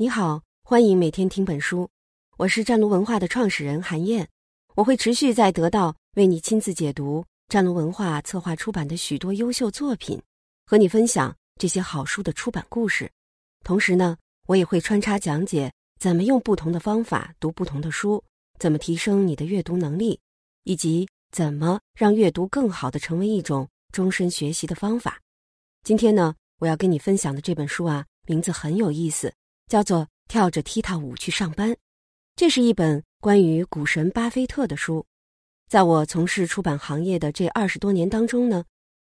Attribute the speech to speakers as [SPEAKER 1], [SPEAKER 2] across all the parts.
[SPEAKER 1] 你好，欢迎每天听本书，我是湛卢文化的创始人韩燕，我会持续在得到为你亲自解读湛卢文化策划出版的许多优秀作品，和你分享这些好书的出版故事。同时呢，我也会穿插讲解怎么用不同的方法读不同的书，怎么提升你的阅读能力，以及怎么让阅读更好的成为一种终身学习的方法。今天呢，我要跟你分享的这本书啊，名字很有意思。叫做跳着踢踏舞去上班，这是一本关于股神巴菲特的书。在我从事出版行业的这二十多年当中呢，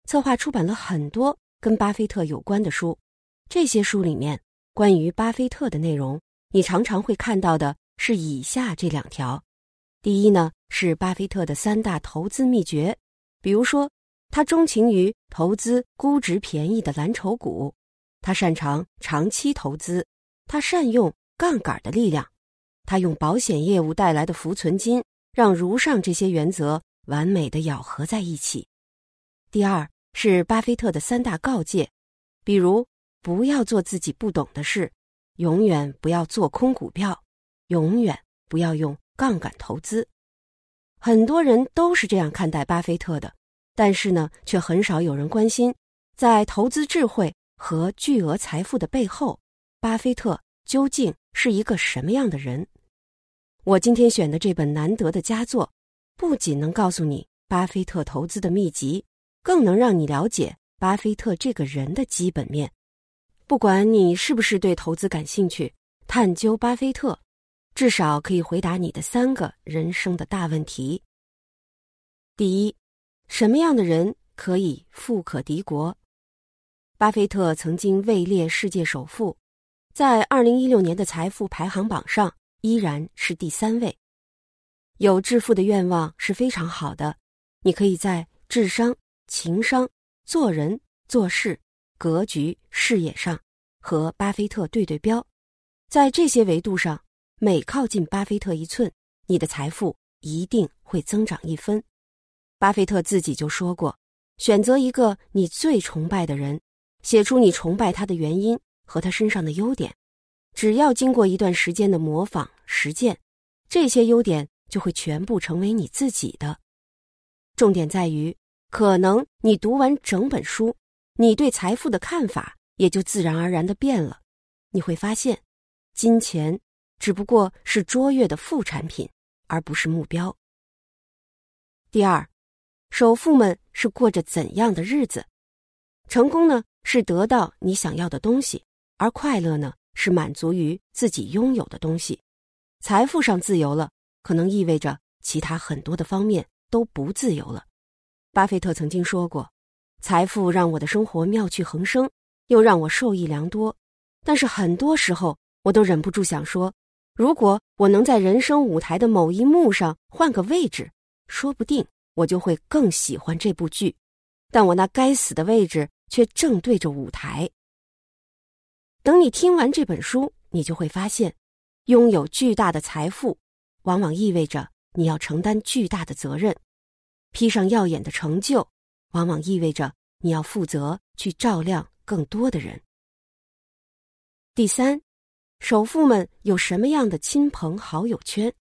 [SPEAKER 1] 策划出版了很多跟巴菲特有关的书。这些书里面关于巴菲特的内容，你常常会看到的是以下这两条：第一呢是巴菲特的三大投资秘诀，比如说他钟情于投资估值便宜的蓝筹股，他擅长长期投资。他善用杠杆的力量，他用保险业务带来的浮存金，让如上这些原则完美的咬合在一起。第二是巴菲特的三大告诫，比如不要做自己不懂的事，永远不要做空股票，永远不要用杠杆投资。很多人都是这样看待巴菲特的，但是呢，却很少有人关心，在投资智慧和巨额财富的背后。巴菲特究竟是一个什么样的人？我今天选的这本难得的佳作，不仅能告诉你巴菲特投资的秘籍，更能让你了解巴菲特这个人的基本面。不管你是不是对投资感兴趣，探究巴菲特，至少可以回答你的三个人生的大问题：第一，什么样的人可以富可敌国？巴菲特曾经位列世界首富。在二零一六年的财富排行榜上，依然是第三位。有致富的愿望是非常好的，你可以在智商、情商、做人做事、格局、事业上和巴菲特对对标。在这些维度上，每靠近巴菲特一寸，你的财富一定会增长一分。巴菲特自己就说过：“选择一个你最崇拜的人，写出你崇拜他的原因。”和他身上的优点，只要经过一段时间的模仿实践，这些优点就会全部成为你自己的。重点在于，可能你读完整本书，你对财富的看法也就自然而然的变了。你会发现，金钱只不过是卓越的副产品，而不是目标。第二，首富们是过着怎样的日子？成功呢，是得到你想要的东西。而快乐呢，是满足于自己拥有的东西。财富上自由了，可能意味着其他很多的方面都不自由了。巴菲特曾经说过：“财富让我的生活妙趣横生，又让我受益良多。但是很多时候，我都忍不住想说，如果我能在人生舞台的某一幕上换个位置，说不定我就会更喜欢这部剧。但我那该死的位置却正对着舞台。”等你听完这本书，你就会发现，拥有巨大的财富，往往意味着你要承担巨大的责任；披上耀眼的成就，往往意味着你要负责去照亮更多的人。第三，首富们有什么样的亲朋好友圈？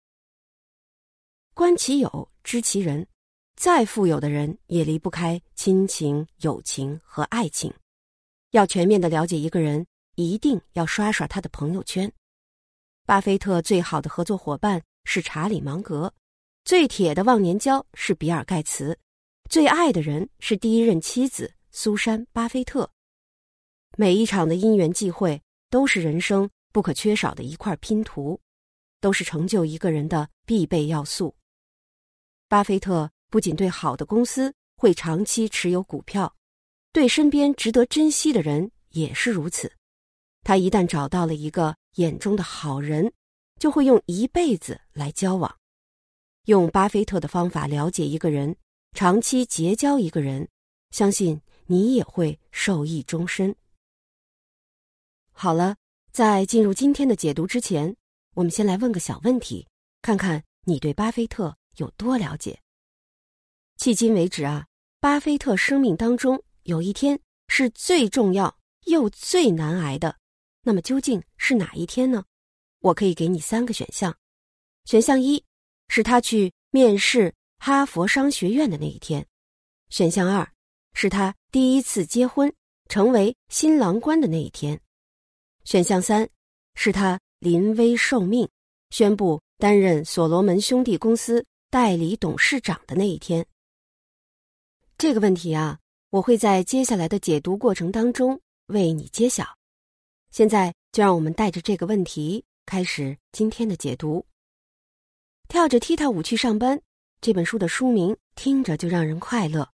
[SPEAKER 1] 观其友，知其人。再富有的人也离不开亲情、友情和爱情。要全面的了解一个人。一定要刷刷他的朋友圈。巴菲特最好的合作伙伴是查理芒格，最铁的忘年交是比尔盖茨，最爱的人是第一任妻子苏珊巴菲特。每一场的因缘际会都是人生不可缺少的一块拼图，都是成就一个人的必备要素。巴菲特不仅对好的公司会长期持有股票，对身边值得珍惜的人也是如此。他一旦找到了一个眼中的好人，就会用一辈子来交往。用巴菲特的方法了解一个人，长期结交一个人，相信你也会受益终身。好了，在进入今天的解读之前，我们先来问个小问题，看看你对巴菲特有多了解。迄今为止啊，巴菲特生命当中有一天是最重要又最难挨的。那么究竟是哪一天呢？我可以给你三个选项：选项一是他去面试哈佛商学院的那一天；选项二是他第一次结婚成为新郎官的那一天；选项三是他临危受命宣布担任所罗门兄弟公司代理董事长的那一天。这个问题啊，我会在接下来的解读过程当中为你揭晓。现在就让我们带着这个问题开始今天的解读。跳着踢踏舞去上班这本书的书名听着就让人快乐。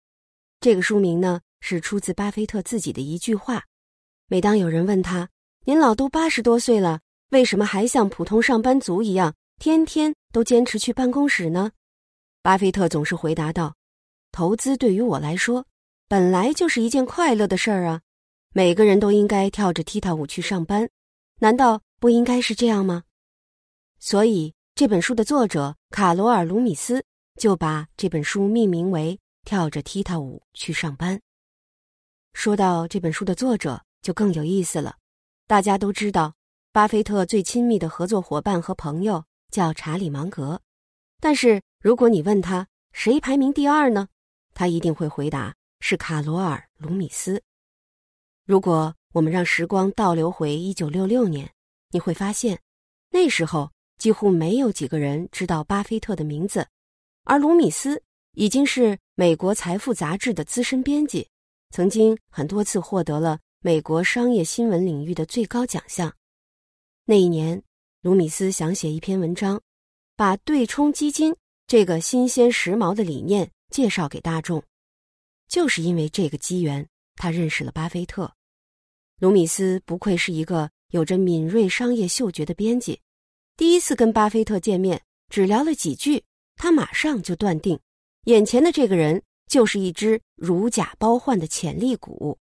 [SPEAKER 1] 这个书名呢是出自巴菲特自己的一句话。每当有人问他：“您老都八十多岁了，为什么还像普通上班族一样，天天都坚持去办公室呢？”巴菲特总是回答道：“投资对于我来说，本来就是一件快乐的事儿啊。”每个人都应该跳着踢踏舞去上班，难道不应该是这样吗？所以这本书的作者卡罗尔·卢米斯就把这本书命名为《跳着踢踏舞去上班》。说到这本书的作者，就更有意思了。大家都知道，巴菲特最亲密的合作伙伴和朋友叫查理·芒格，但是如果你问他谁排名第二呢，他一定会回答是卡罗尔·卢米斯。如果我们让时光倒流回一九六六年，你会发现，那时候几乎没有几个人知道巴菲特的名字，而卢米斯已经是美国财富杂志的资深编辑，曾经很多次获得了美国商业新闻领域的最高奖项。那一年，卢米斯想写一篇文章，把对冲基金这个新鲜时髦的理念介绍给大众，就是因为这个机缘，他认识了巴菲特。卢米斯不愧是一个有着敏锐商业嗅觉的编辑，第一次跟巴菲特见面，只聊了几句，他马上就断定，眼前的这个人就是一只如假包换的潜力股。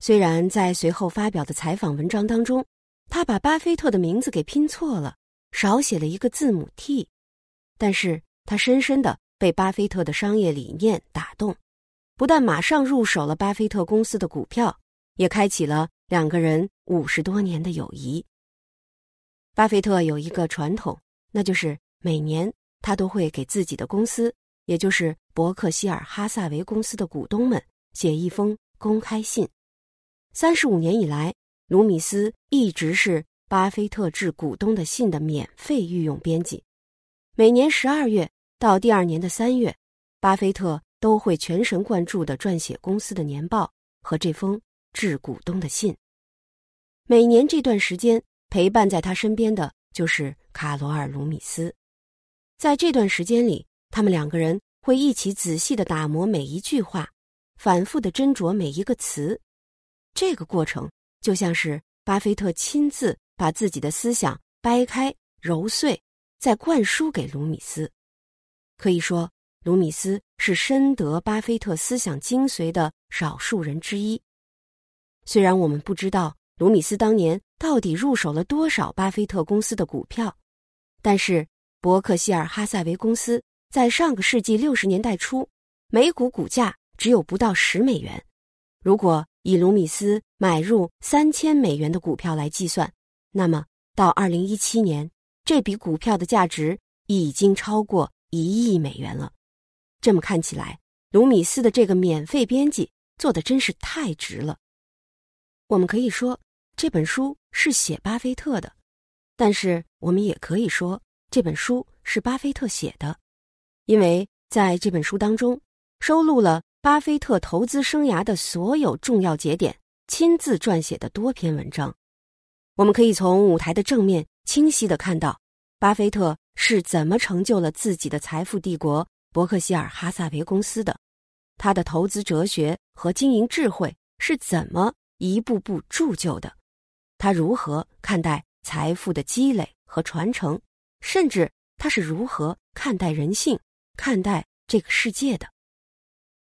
[SPEAKER 1] 虽然在随后发表的采访文章当中，他把巴菲特的名字给拼错了，少写了一个字母 T，但是他深深的被巴菲特的商业理念打动，不但马上入手了巴菲特公司的股票。也开启了两个人五十多年的友谊。巴菲特有一个传统，那就是每年他都会给自己的公司，也就是伯克希尔哈萨维公司的股东们写一封公开信。三十五年以来，卢米斯一直是巴菲特致股东的信的免费御用编辑。每年十二月到第二年的三月，巴菲特都会全神贯注的撰写公司的年报和这封。致股东的信。每年这段时间陪伴在他身边的就是卡罗尔·卢米斯，在这段时间里，他们两个人会一起仔细的打磨每一句话，反复的斟酌每一个词。这个过程就像是巴菲特亲自把自己的思想掰开揉碎，再灌输给卢米斯。可以说，卢米斯是深得巴菲特思想精髓的少数人之一。虽然我们不知道卢米斯当年到底入手了多少巴菲特公司的股票，但是伯克希尔哈萨维公司在上个世纪六十年代初，每股股价只有不到十美元。如果以卢米斯买入三千美元的股票来计算，那么到二零一七年，这笔股票的价值已经超过一亿美元了。这么看起来，卢米斯的这个免费编辑做的真是太值了。我们可以说这本书是写巴菲特的，但是我们也可以说这本书是巴菲特写的，因为在这本书当中收录了巴菲特投资生涯的所有重要节点，亲自撰写的多篇文章。我们可以从舞台的正面清晰的看到，巴菲特是怎么成就了自己的财富帝国伯克希尔哈萨维公司的，他的投资哲学和经营智慧是怎么。一步步铸就的，他如何看待财富的积累和传承，甚至他是如何看待人性、看待这个世界的？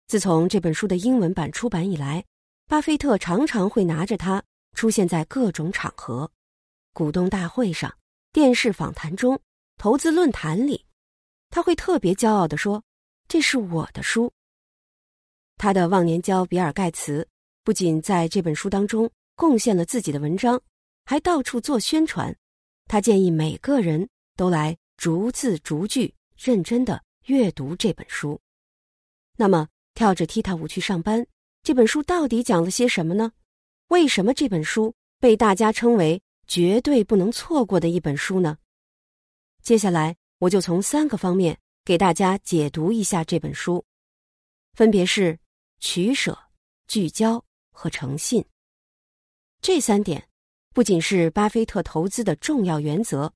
[SPEAKER 1] 自从这本书的英文版出版以来，巴菲特常常会拿着它出现在各种场合：股东大会上、电视访谈中、投资论坛里。他会特别骄傲地说：“这是我的书。”他的忘年交比尔盖茨。不仅在这本书当中贡献了自己的文章，还到处做宣传。他建议每个人都来逐字逐句认真的阅读这本书。那么，跳着踢踏舞去上班，这本书到底讲了些什么呢？为什么这本书被大家称为绝对不能错过的一本书呢？接下来，我就从三个方面给大家解读一下这本书，分别是取舍、聚焦和诚信。这三点不仅是巴菲特投资的重要原则，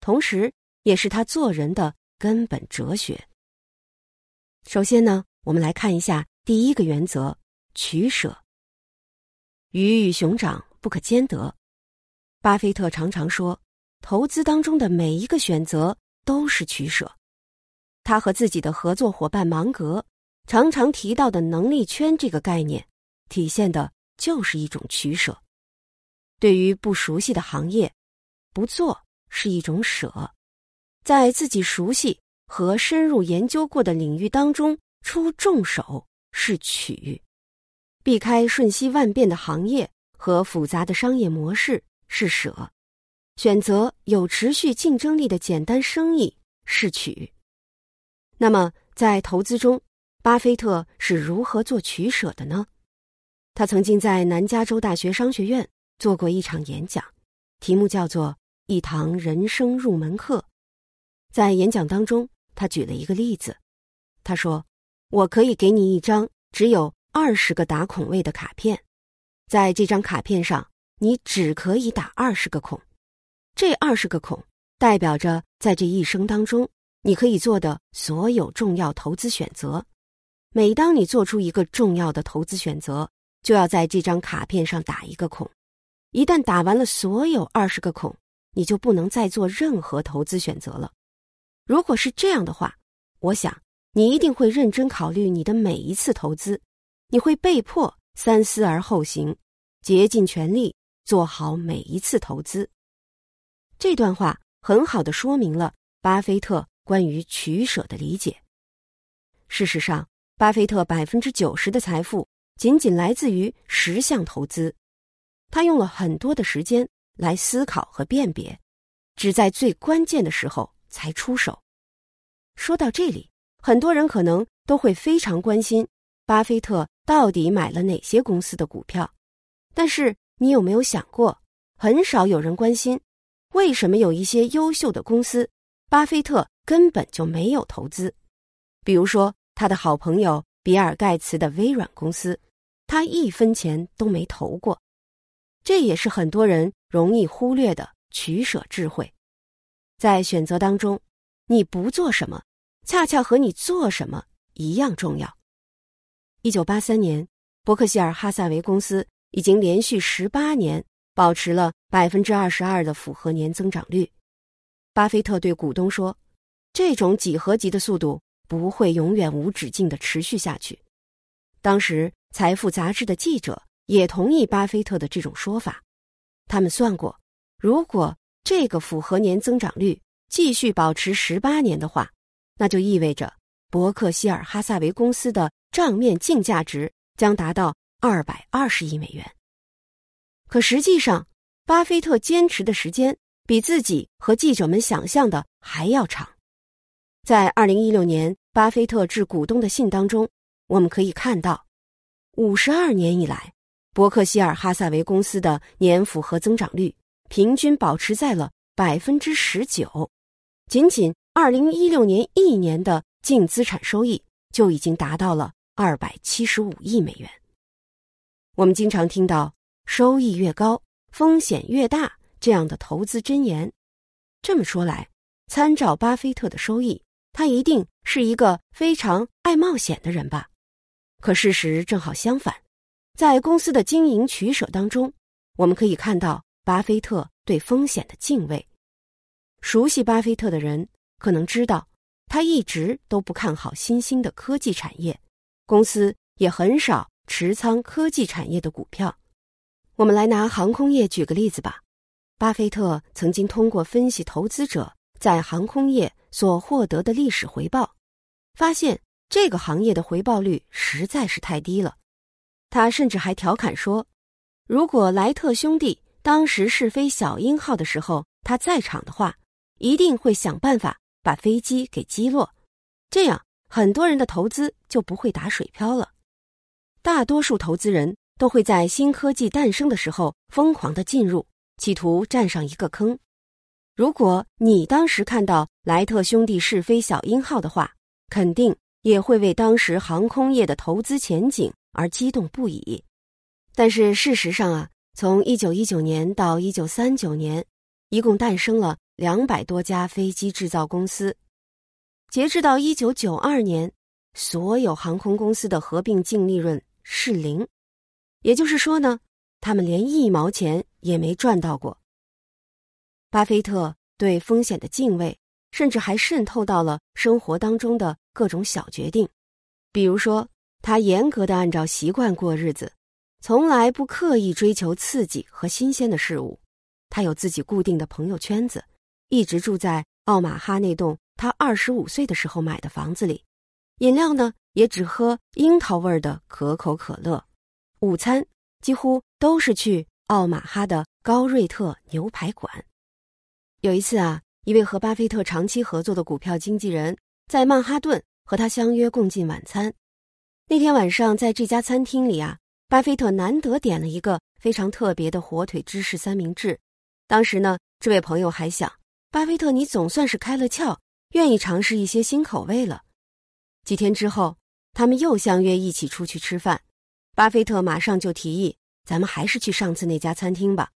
[SPEAKER 1] 同时也是他做人的根本哲学。首先呢，我们来看一下第一个原则：取舍。鱼与熊掌不可兼得。巴菲特常常说。投资当中的每一个选择都是取舍。他和自己的合作伙伴芒格常常提到的能力圈这个概念，体现的就是一种取舍。对于不熟悉的行业，不做是一种舍；在自己熟悉和深入研究过的领域当中出重手是取；避开瞬息万变的行业和复杂的商业模式是舍。选择有持续竞争力的简单生意是取。那么，在投资中，巴菲特是如何做取舍的呢？他曾经在南加州大学商学院做过一场演讲，题目叫做《一堂人生入门课》。在演讲当中，他举了一个例子，他说：“我可以给你一张只有二十个打孔位的卡片，在这张卡片上，你只可以打二十个孔。”这二十个孔代表着在这一生当中你可以做的所有重要投资选择。每当你做出一个重要的投资选择，就要在这张卡片上打一个孔。一旦打完了所有二十个孔，你就不能再做任何投资选择了。如果是这样的话，我想你一定会认真考虑你的每一次投资，你会被迫三思而后行，竭尽全力做好每一次投资。这段话很好的说明了巴菲特关于取舍的理解。事实上，巴菲特百分之九十的财富仅仅来自于十项投资，他用了很多的时间来思考和辨别，只在最关键的时候才出手。说到这里，很多人可能都会非常关心巴菲特到底买了哪些公司的股票，但是你有没有想过，很少有人关心。为什么有一些优秀的公司，巴菲特根本就没有投资？比如说，他的好朋友比尔·盖茨的微软公司，他一分钱都没投过。这也是很多人容易忽略的取舍智慧。在选择当中，你不做什么，恰恰和你做什么一样重要。一九八三年，伯克希尔哈萨维公司已经连续十八年。保持了百分之二十二的复合年增长率，巴菲特对股东说：“这种几何级的速度不会永远无止境的持续下去。”当时，《财富》杂志的记者也同意巴菲特的这种说法。他们算过，如果这个复合年增长率继续保持十八年的话，那就意味着伯克希尔哈萨维公司的账面净价值将达到二百二十亿美元。可实际上，巴菲特坚持的时间比自己和记者们想象的还要长。在二零一六年巴菲特致股东的信当中，我们可以看到，五十二年以来，伯克希尔哈萨维公司的年复合增长率平均保持在了百分之十九，仅仅二零一六年一年的净资产收益就已经达到了二百七十五亿美元。我们经常听到。收益越高，风险越大，这样的投资箴言。这么说来，参照巴菲特的收益，他一定是一个非常爱冒险的人吧？可事实正好相反，在公司的经营取舍当中，我们可以看到巴菲特对风险的敬畏。熟悉巴菲特的人可能知道，他一直都不看好新兴的科技产业，公司也很少持仓科技产业的股票。我们来拿航空业举个例子吧。巴菲特曾经通过分析投资者在航空业所获得的历史回报，发现这个行业的回报率实在是太低了。他甚至还调侃说：“如果莱特兄弟当时试飞小鹰号的时候他在场的话，一定会想办法把飞机给击落，这样很多人的投资就不会打水漂了。大多数投资人都会在新科技诞生的时候疯狂的进入，企图占上一个坑。如果你当时看到莱特兄弟试飞小鹰号的话，肯定也会为当时航空业的投资前景而激动不已。但是事实上啊，从一九一九年到一九三九年，一共诞生了两百多家飞机制造公司。截至到一九九二年，所有航空公司的合并净利润。是零，也就是说呢，他们连一毛钱也没赚到过。巴菲特对风险的敬畏，甚至还渗透到了生活当中的各种小决定，比如说，他严格的按照习惯过日子，从来不刻意追求刺激和新鲜的事物。他有自己固定的朋友圈子，一直住在奥马哈那栋他二十五岁的时候买的房子里，饮料呢？也只喝樱桃味的可口可乐，午餐几乎都是去奥马哈的高瑞特牛排馆。有一次啊，一位和巴菲特长期合作的股票经纪人，在曼哈顿和他相约共进晚餐。那天晚上，在这家餐厅里啊，巴菲特难得点了一个非常特别的火腿芝士三明治。当时呢，这位朋友还想，巴菲特你总算是开了窍，愿意尝试一些新口味了。几天之后。他们又相约一起出去吃饭，巴菲特马上就提议：“咱们还是去上次那家餐厅吧。”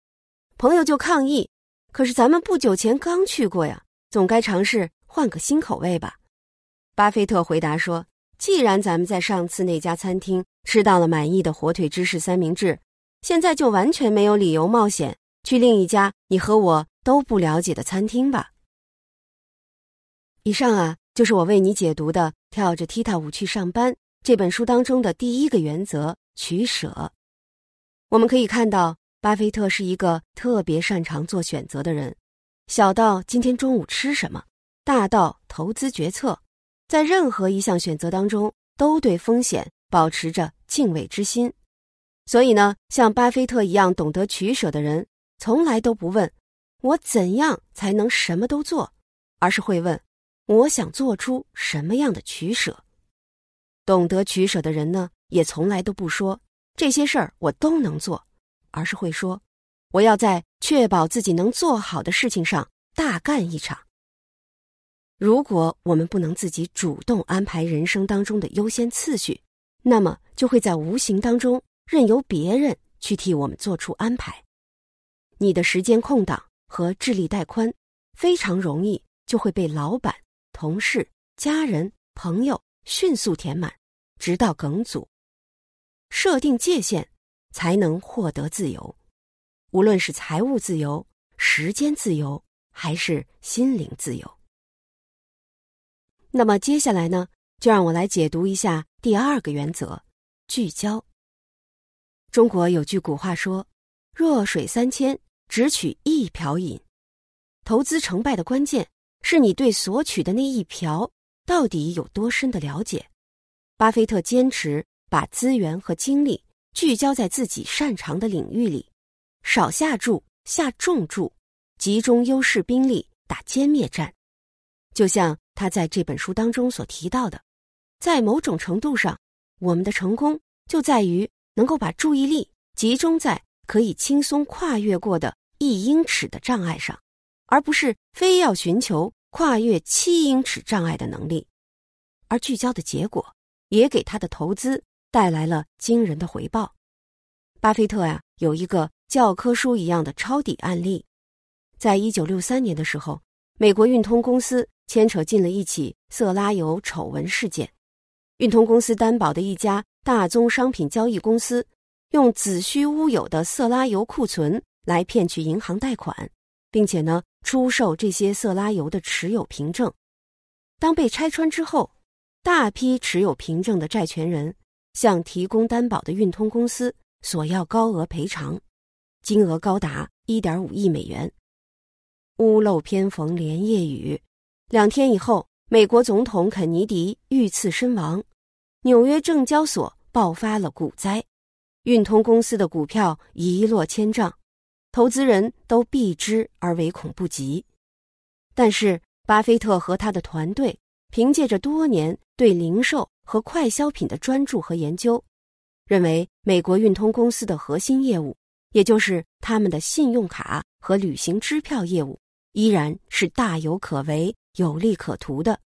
[SPEAKER 1] 朋友就抗议：“可是咱们不久前刚去过呀，总该尝试换个新口味吧？”巴菲特回答说：“既然咱们在上次那家餐厅吃到了满意的火腿芝士三明治，现在就完全没有理由冒险去另一家你和我都不了解的餐厅吧。”以上啊，就是我为你解读的。跳着踢踏舞去上班这本书当中的第一个原则取舍，我们可以看到，巴菲特是一个特别擅长做选择的人，小到今天中午吃什么，大到投资决策，在任何一项选择当中都对风险保持着敬畏之心。所以呢，像巴菲特一样懂得取舍的人，从来都不问我怎样才能什么都做，而是会问。我想做出什么样的取舍？懂得取舍的人呢，也从来都不说这些事儿我都能做，而是会说我要在确保自己能做好的事情上大干一场。如果我们不能自己主动安排人生当中的优先次序，那么就会在无形当中任由别人去替我们做出安排。你的时间空档和智力带宽，非常容易就会被老板。同事、家人、朋友迅速填满，直到梗阻。设定界限，才能获得自由。无论是财务自由、时间自由，还是心灵自由。那么接下来呢，就让我来解读一下第二个原则：聚焦。中国有句古话说：“弱水三千，只取一瓢饮。”投资成败的关键。是你对所取的那一瓢到底有多深的了解？巴菲特坚持把资源和精力聚焦在自己擅长的领域里，少下注，下重注，集中优势兵力打歼灭战。就像他在这本书当中所提到的，在某种程度上，我们的成功就在于能够把注意力集中在可以轻松跨越过的一英尺的障碍上。而不是非要寻求跨越七英尺障碍的能力，而聚焦的结果也给他的投资带来了惊人的回报。巴菲特呀，有一个教科书一样的抄底案例，在一九六三年的时候，美国运通公司牵扯进了一起色拉油丑闻事件，运通公司担保的一家大宗商品交易公司，用子虚乌有的色拉油库存来骗取银行贷款。并且呢，出售这些色拉油的持有凭证。当被拆穿之后，大批持有凭证的债权人向提供担保的运通公司索要高额赔偿，金额高达一点五亿美元。屋漏偏逢连夜雨，两天以后，美国总统肯尼迪遇刺身亡，纽约证交所爆发了股灾，运通公司的股票一落千丈。投资人都避之而唯恐不及。但是，巴菲特和他的团队凭借着多年对零售和快消品的专注和研究，认为美国运通公司的核心业务，也就是他们的信用卡和旅行支票业务，依然是大有可为、有利可图的。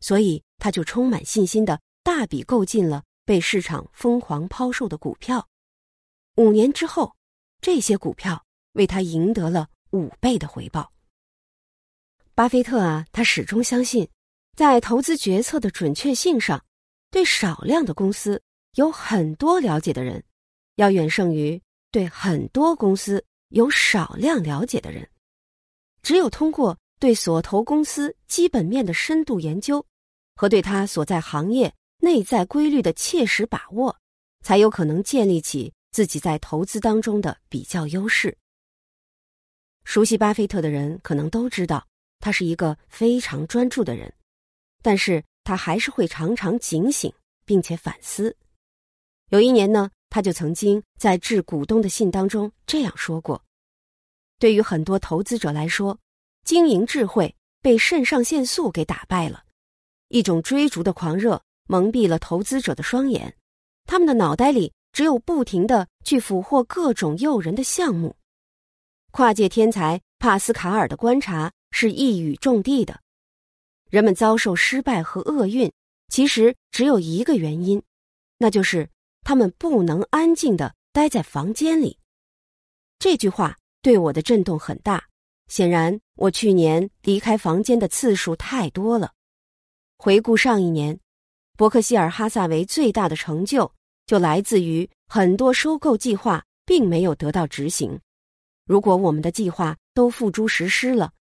[SPEAKER 1] 所以，他就充满信心的大笔购进了被市场疯狂抛售的股票。五年之后，这些股票为他赢得了五倍的回报。巴菲特啊，他始终相信，在投资决策的准确性上，对少量的公司有很多了解的人，要远胜于对很多公司有少量了解的人。只有通过对所投公司基本面的深度研究，和对他所在行业内在规律的切实把握，才有可能建立起自己在投资当中的比较优势。熟悉巴菲特的人可能都知道。他是一个非常专注的人，但是他还是会常常警醒并且反思。有一年呢，他就曾经在致股东的信当中这样说过：“对于很多投资者来说，经营智慧被肾上腺素给打败了，一种追逐的狂热蒙蔽了投资者的双眼，他们的脑袋里只有不停的去俘获各种诱人的项目。”跨界天才帕斯卡尔的观察。是一语中的的，人们遭受失败和厄运，其实只有一个原因，那就是他们不能安静的待在房间里。这句话对我的震动很大。显然，我去年离开房间的次数太多了。回顾上一年，伯克希尔哈萨维最大的成就就来自于很多收购计划并没有得到执行。如果我们的计划都付诸实施了，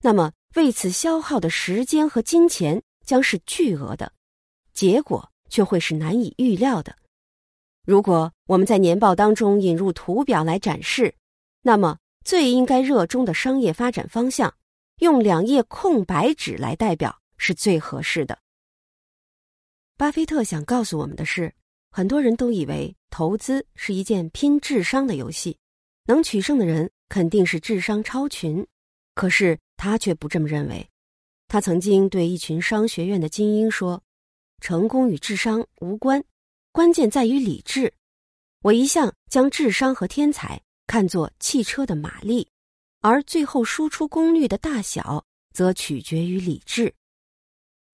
[SPEAKER 1] 那么，为此消耗的时间和金钱将是巨额的，结果却会是难以预料的。如果我们在年报当中引入图表来展示，那么最应该热衷的商业发展方向，用两页空白纸来代表是最合适的。巴菲特想告诉我们的是，很多人都以为投资是一件拼智商的游戏，能取胜的人肯定是智商超群，可是。他却不这么认为。他曾经对一群商学院的精英说：“成功与智商无关，关键在于理智。”我一向将智商和天才看作汽车的马力，而最后输出功率的大小则取决于理智。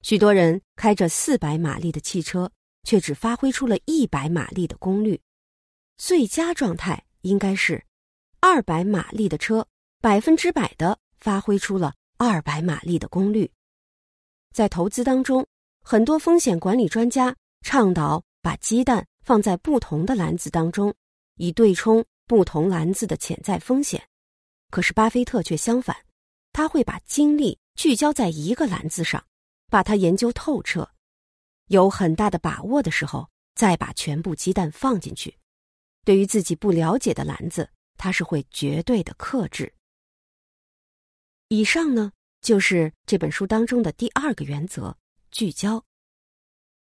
[SPEAKER 1] 许多人开着四百马力的汽车，却只发挥出了一百马力的功率。最佳状态应该是二百马力的车，百分之百的。发挥出了二百马力的功率，在投资当中，很多风险管理专家倡导把鸡蛋放在不同的篮子当中，以对冲不同篮子的潜在风险。可是巴菲特却相反，他会把精力聚焦在一个篮子上，把它研究透彻，有很大的把握的时候，再把全部鸡蛋放进去。对于自己不了解的篮子，他是会绝对的克制。以上呢，就是这本书当中的第二个原则：聚焦。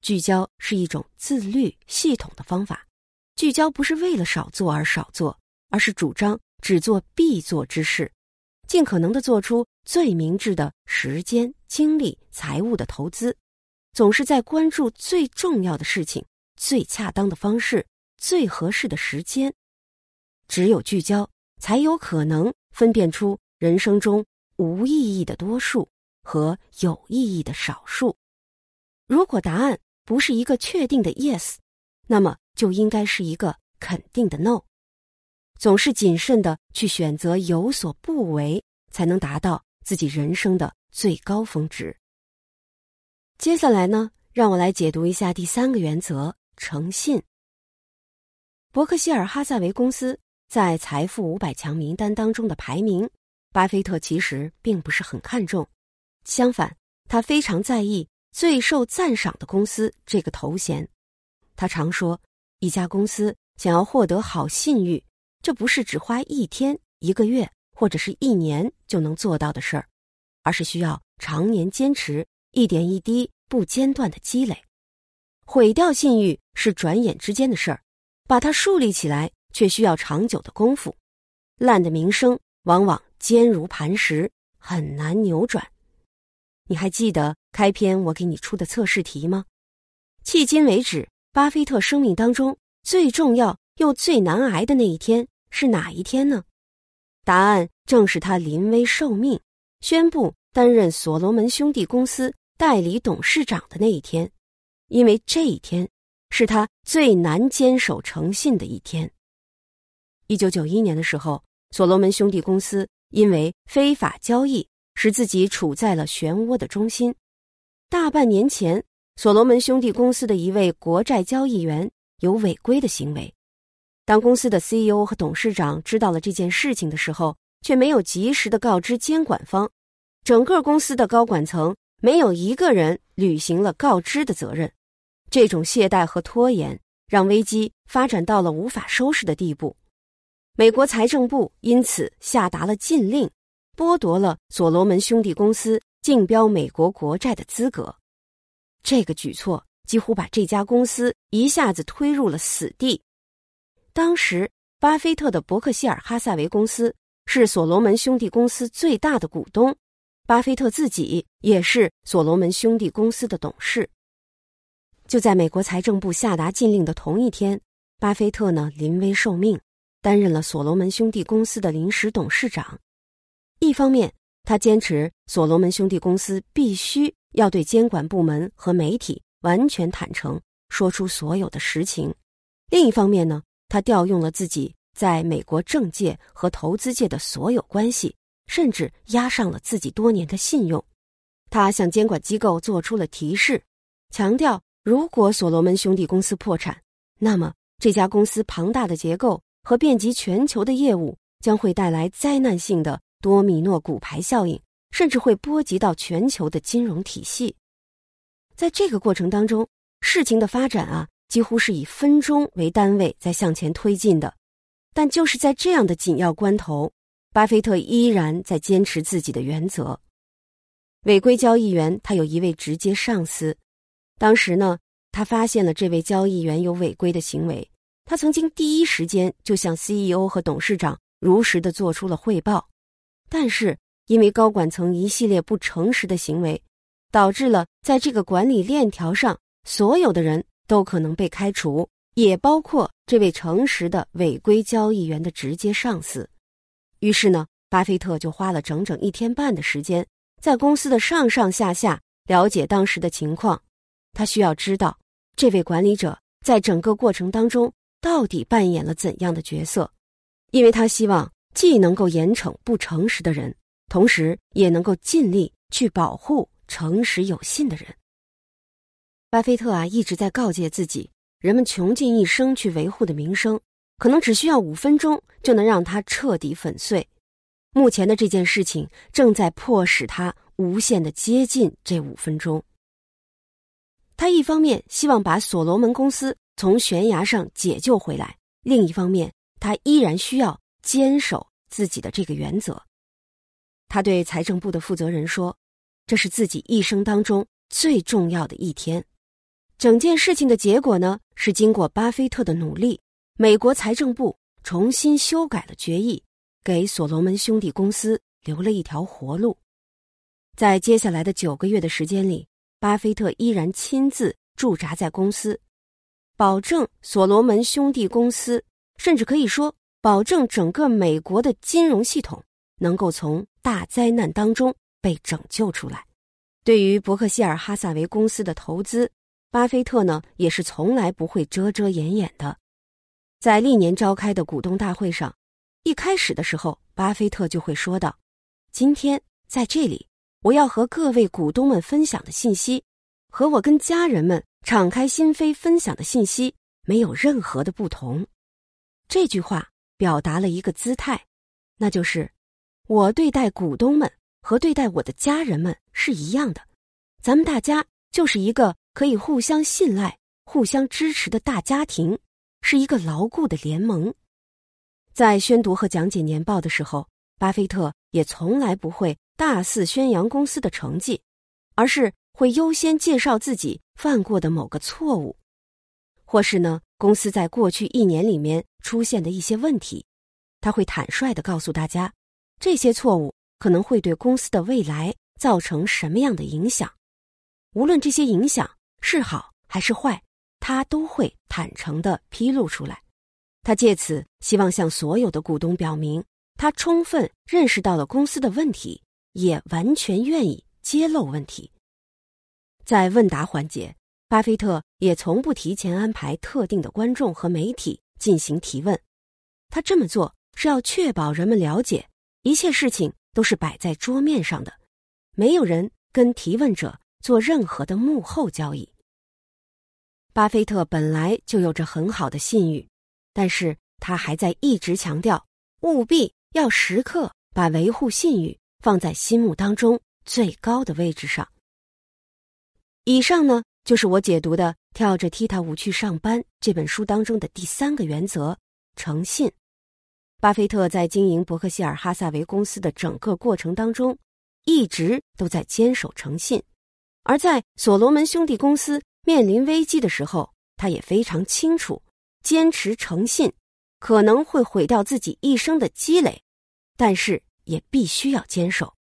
[SPEAKER 1] 聚焦是一种自律系统的方法。聚焦不是为了少做而少做，而是主张只做必做之事，尽可能的做出最明智的时间、精力、财务的投资，总是在关注最重要的事情、最恰当的方式、最合适的时间。只有聚焦，才有可能分辨出人生中。无意义的多数和有意义的少数。如果答案不是一个确定的 yes，那么就应该是一个肯定的 no。总是谨慎的去选择有所不为，才能达到自己人生的最高峰值。接下来呢，让我来解读一下第三个原则：诚信。伯克希尔哈萨维公司在财富五百强名单当中的排名。巴菲特其实并不是很看重，相反，他非常在意最受赞赏的公司这个头衔。他常说，一家公司想要获得好信誉，这不是只花一天、一个月或者是一年就能做到的事儿，而是需要常年坚持、一点一滴不间断的积累。毁掉信誉是转眼之间的事儿，把它树立起来却需要长久的功夫。烂的名声往往坚如磐石，很难扭转。你还记得开篇我给你出的测试题吗？迄今为止，巴菲特生命当中最重要又最难挨的那一天是哪一天呢？答案正是他临危受命，宣布担任所罗门兄弟公司代理董事长的那一天，因为这一天是他最难坚守诚信的一天。一九九一年的时候，所罗门兄弟公司因为非法交易，使自己处在了漩涡的中心。大半年前。所罗门兄弟公司的一位国债交易员有违规的行为，当公司的 CEO 和董事长知道了这件事情的时候，却没有及时的告知监管方，整个公司的高管层没有一个人履行了告知的责任。这种懈怠和拖延让危机发展到了无法收拾的地步。美国财政部因此下达了禁令，剥夺了所罗门兄弟公司竞标美国国债的资格。这个举措几乎把这家公司一下子推入了死地。当时，巴菲特的伯克希尔哈萨维公司是所罗门兄弟公司最大的股东，巴菲特自己也是所罗门兄弟公司的董事。就在美国财政部下达禁令的同一天，巴菲特呢临危受命，担任了所罗门兄弟公司的临时董事长。一方面，他坚持所罗门兄弟公司必须。要对监管部门和媒体完全坦诚，说出所有的实情。另一方面呢，他调用了自己在美国政界和投资界的所有关系，甚至压上了自己多年的信用。他向监管机构做出了提示，强调如果所罗门兄弟公司破产，那么这家公司庞大的结构和遍及全球的业务将会带来灾难性的多米诺骨牌效应。甚至会波及到全球的金融体系。在这个过程当中，事情的发展啊，几乎是以分钟为单位在向前推进的。但就是在这样的紧要关头，巴菲特依然在坚持自己的原则。违规交易员他有一位直接上司，当时呢，他发现了这位交易员有违规的行为，他曾经第一时间就向 CEO 和董事长如实的做出了汇报，但是。因为高管层一系列不诚实的行为，导致了在这个管理链条上，所有的人都可能被开除，也包括这位诚实的违规交易员的直接上司。于是呢，巴菲特就花了整整一天半的时间，在公司的上上下下了解当时的情况。他需要知道这位管理者在整个过程当中到底扮演了怎样的角色，因为他希望既能够严惩不诚实的人。同时，也能够尽力去保护诚实有信的人。巴菲特啊，一直在告诫自己：人们穷尽一生去维护的名声，可能只需要五分钟就能让它彻底粉碎。目前的这件事情正在迫使他无限的接近这五分钟。他一方面希望把所罗门公司从悬崖上解救回来，另一方面，他依然需要坚守自己的这个原则。他对财政部的负责人说：“这是自己一生当中最重要的一天。”整件事情的结果呢，是经过巴菲特的努力，美国财政部重新修改了决议，给所罗门兄弟公司留了一条活路。在接下来的九个月的时间里，巴菲特依然亲自驻扎在公司，保证所罗门兄弟公司，甚至可以说保证整个美国的金融系统能够从。大灾难当中被拯救出来。对于伯克希尔哈萨维公司的投资，巴菲特呢也是从来不会遮遮掩掩的。在历年召开的股东大会上，一开始的时候，巴菲特就会说道：“今天在这里，我要和各位股东们分享的信息，和我跟家人们敞开心扉分享的信息没有任何的不同。”这句话表达了一个姿态，那就是。我对待股东们和对待我的家人们是一样的，咱们大家就是一个可以互相信赖、互相支持的大家庭，是一个牢固的联盟。在宣读和讲解年报的时候，巴菲特也从来不会大肆宣扬公司的成绩，而是会优先介绍自己犯过的某个错误，或是呢公司在过去一年里面出现的一些问题。他会坦率地告诉大家，这些错误可能会对公司的未来造成什么样的影响。无论这些影响是好还是坏，他都会坦诚地披露出来。他借此希望向所有的股东表明，他充分认识到了公司的问题，也完全愿意揭露问题。在问答环节，巴菲特也从不提前安排特定的观众和媒体进行提问。他这么做是要确保人们了解，一切事情都是摆在桌面上的，没有人跟提问者做任何的幕后交易。巴菲特本来就有着很好的信誉，但是他还在一直强调，务必要时刻把维护信誉放在心目当中最高的位置上。以上呢，就是我解读的《跳着踢踏舞去上班》这本书当中的第三个原则：诚信。巴菲特在经营伯克希尔哈萨维公司的整个过程当中，一直都在坚守诚信。而在所罗门兄弟公司面临危机的时候，他也非常清楚，坚持诚信可能会毁掉自己一生的积累，但是也必须要坚守。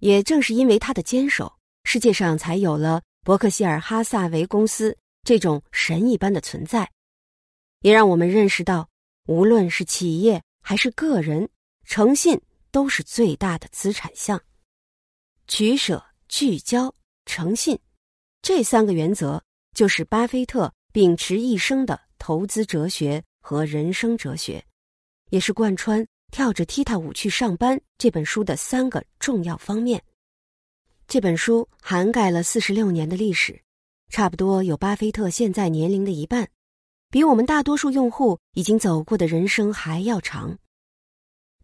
[SPEAKER 1] 也正是因为他的坚守，世界上才有了伯克希尔哈萨维公司这种神一般的存在，也让我们认识到。无论是企业还是个人，诚信都是最大的资产项。取舍、聚焦、诚信，这三个原则就是巴菲特秉持一生的投资哲学和人生哲学，也是贯穿《跳着踢踏舞去上班》这本书的三个重要方面。这本书涵盖了四十六年的历史，差不多有巴菲特现在年龄的一半。比我们大多数用户已经走过的人生还要长，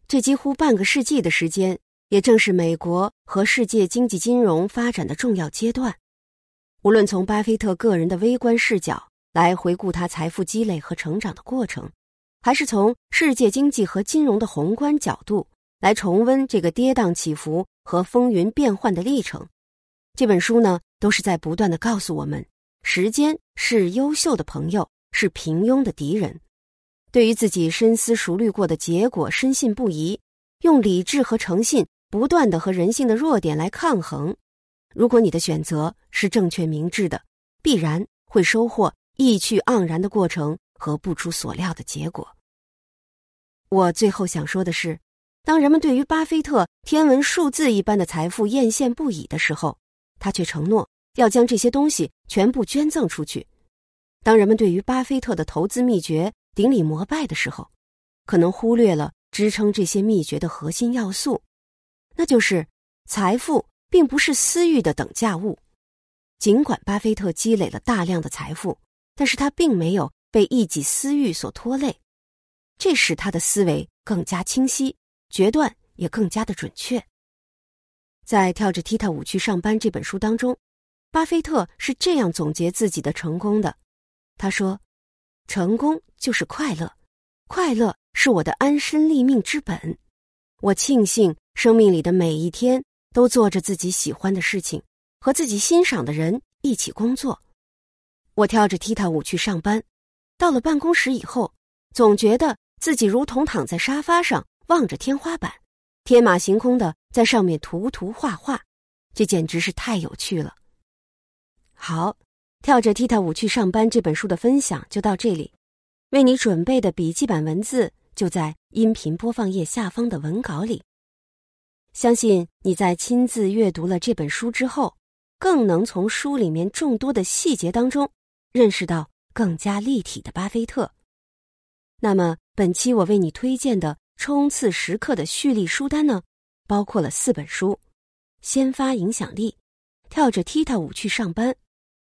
[SPEAKER 1] 这几乎半个世纪的时间，也正是美国和世界经济金融发展的重要阶段。无论从巴菲特个人的微观视角来回顾他财富积累和成长的过程，还是从世界经济和金融的宏观角度来重温这个跌宕起伏和风云变幻的历程，这本书呢，都是在不断的告诉我们：时间是优秀的朋友。是平庸的敌人，对于自己深思熟虑过的结果深信不疑，用理智和诚信不断的和人性的弱点来抗衡。如果你的选择是正确明智的，必然会收获意趣盎然的过程和不出所料的结果。我最后想说的是，当人们对于巴菲特天文数字一般的财富艳羡不已的时候，他却承诺要将这些东西全部捐赠出去。当人们对于巴菲特的投资秘诀顶礼膜拜的时候，可能忽略了支撑这些秘诀的核心要素，那就是财富并不是私欲的等价物。尽管巴菲特积累了大量的财富，但是他并没有被一己私欲所拖累，这使他的思维更加清晰，决断也更加的准确。在《跳着踢踏舞去上班》这本书当中，巴菲特是这样总结自己的成功的。他说：“成功就是快乐，快乐是我的安身立命之本。我庆幸生命里的每一天都做着自己喜欢的事情，和自己欣赏的人一起工作。我跳着踢踏舞去上班，到了办公室以后，总觉得自己如同躺在沙发上望着天花板，天马行空的在上面涂涂画画，这简直是太有趣了。”好。跳着踢踏舞去上班这本书的分享就到这里，为你准备的笔记本文字就在音频播放页下方的文稿里。相信你在亲自阅读了这本书之后，更能从书里面众多的细节当中认识到更加立体的巴菲特。那么，本期我为你推荐的冲刺时刻的蓄力书单呢，包括了四本书：先发影响力、跳着踢踏舞去上班。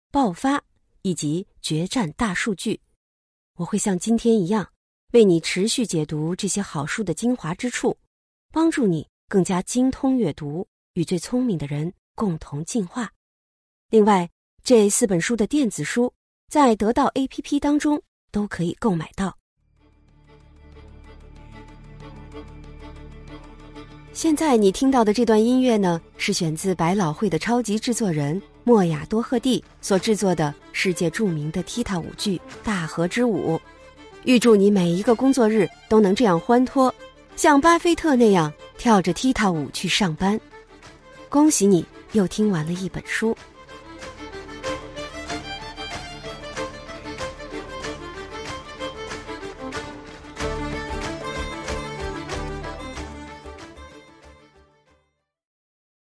[SPEAKER 1] 爆发以及决战大数据，我会像今天一样，为你持续解读这些好书的精华之处，帮助你更加精通阅读，与最聪明的人共同进化。另外，这四本书的电子书在得到 APP 当中都可以购买到。现在你听到的这段音乐呢，是选自百老汇的超级制作人。莫雅多赫蒂所制作的世界著名的踢踏舞剧《大河之舞》，预祝你每一个工作日都能这样欢脱，像巴菲特那样跳着踢踏舞去上班。恭喜你又听完了一本书。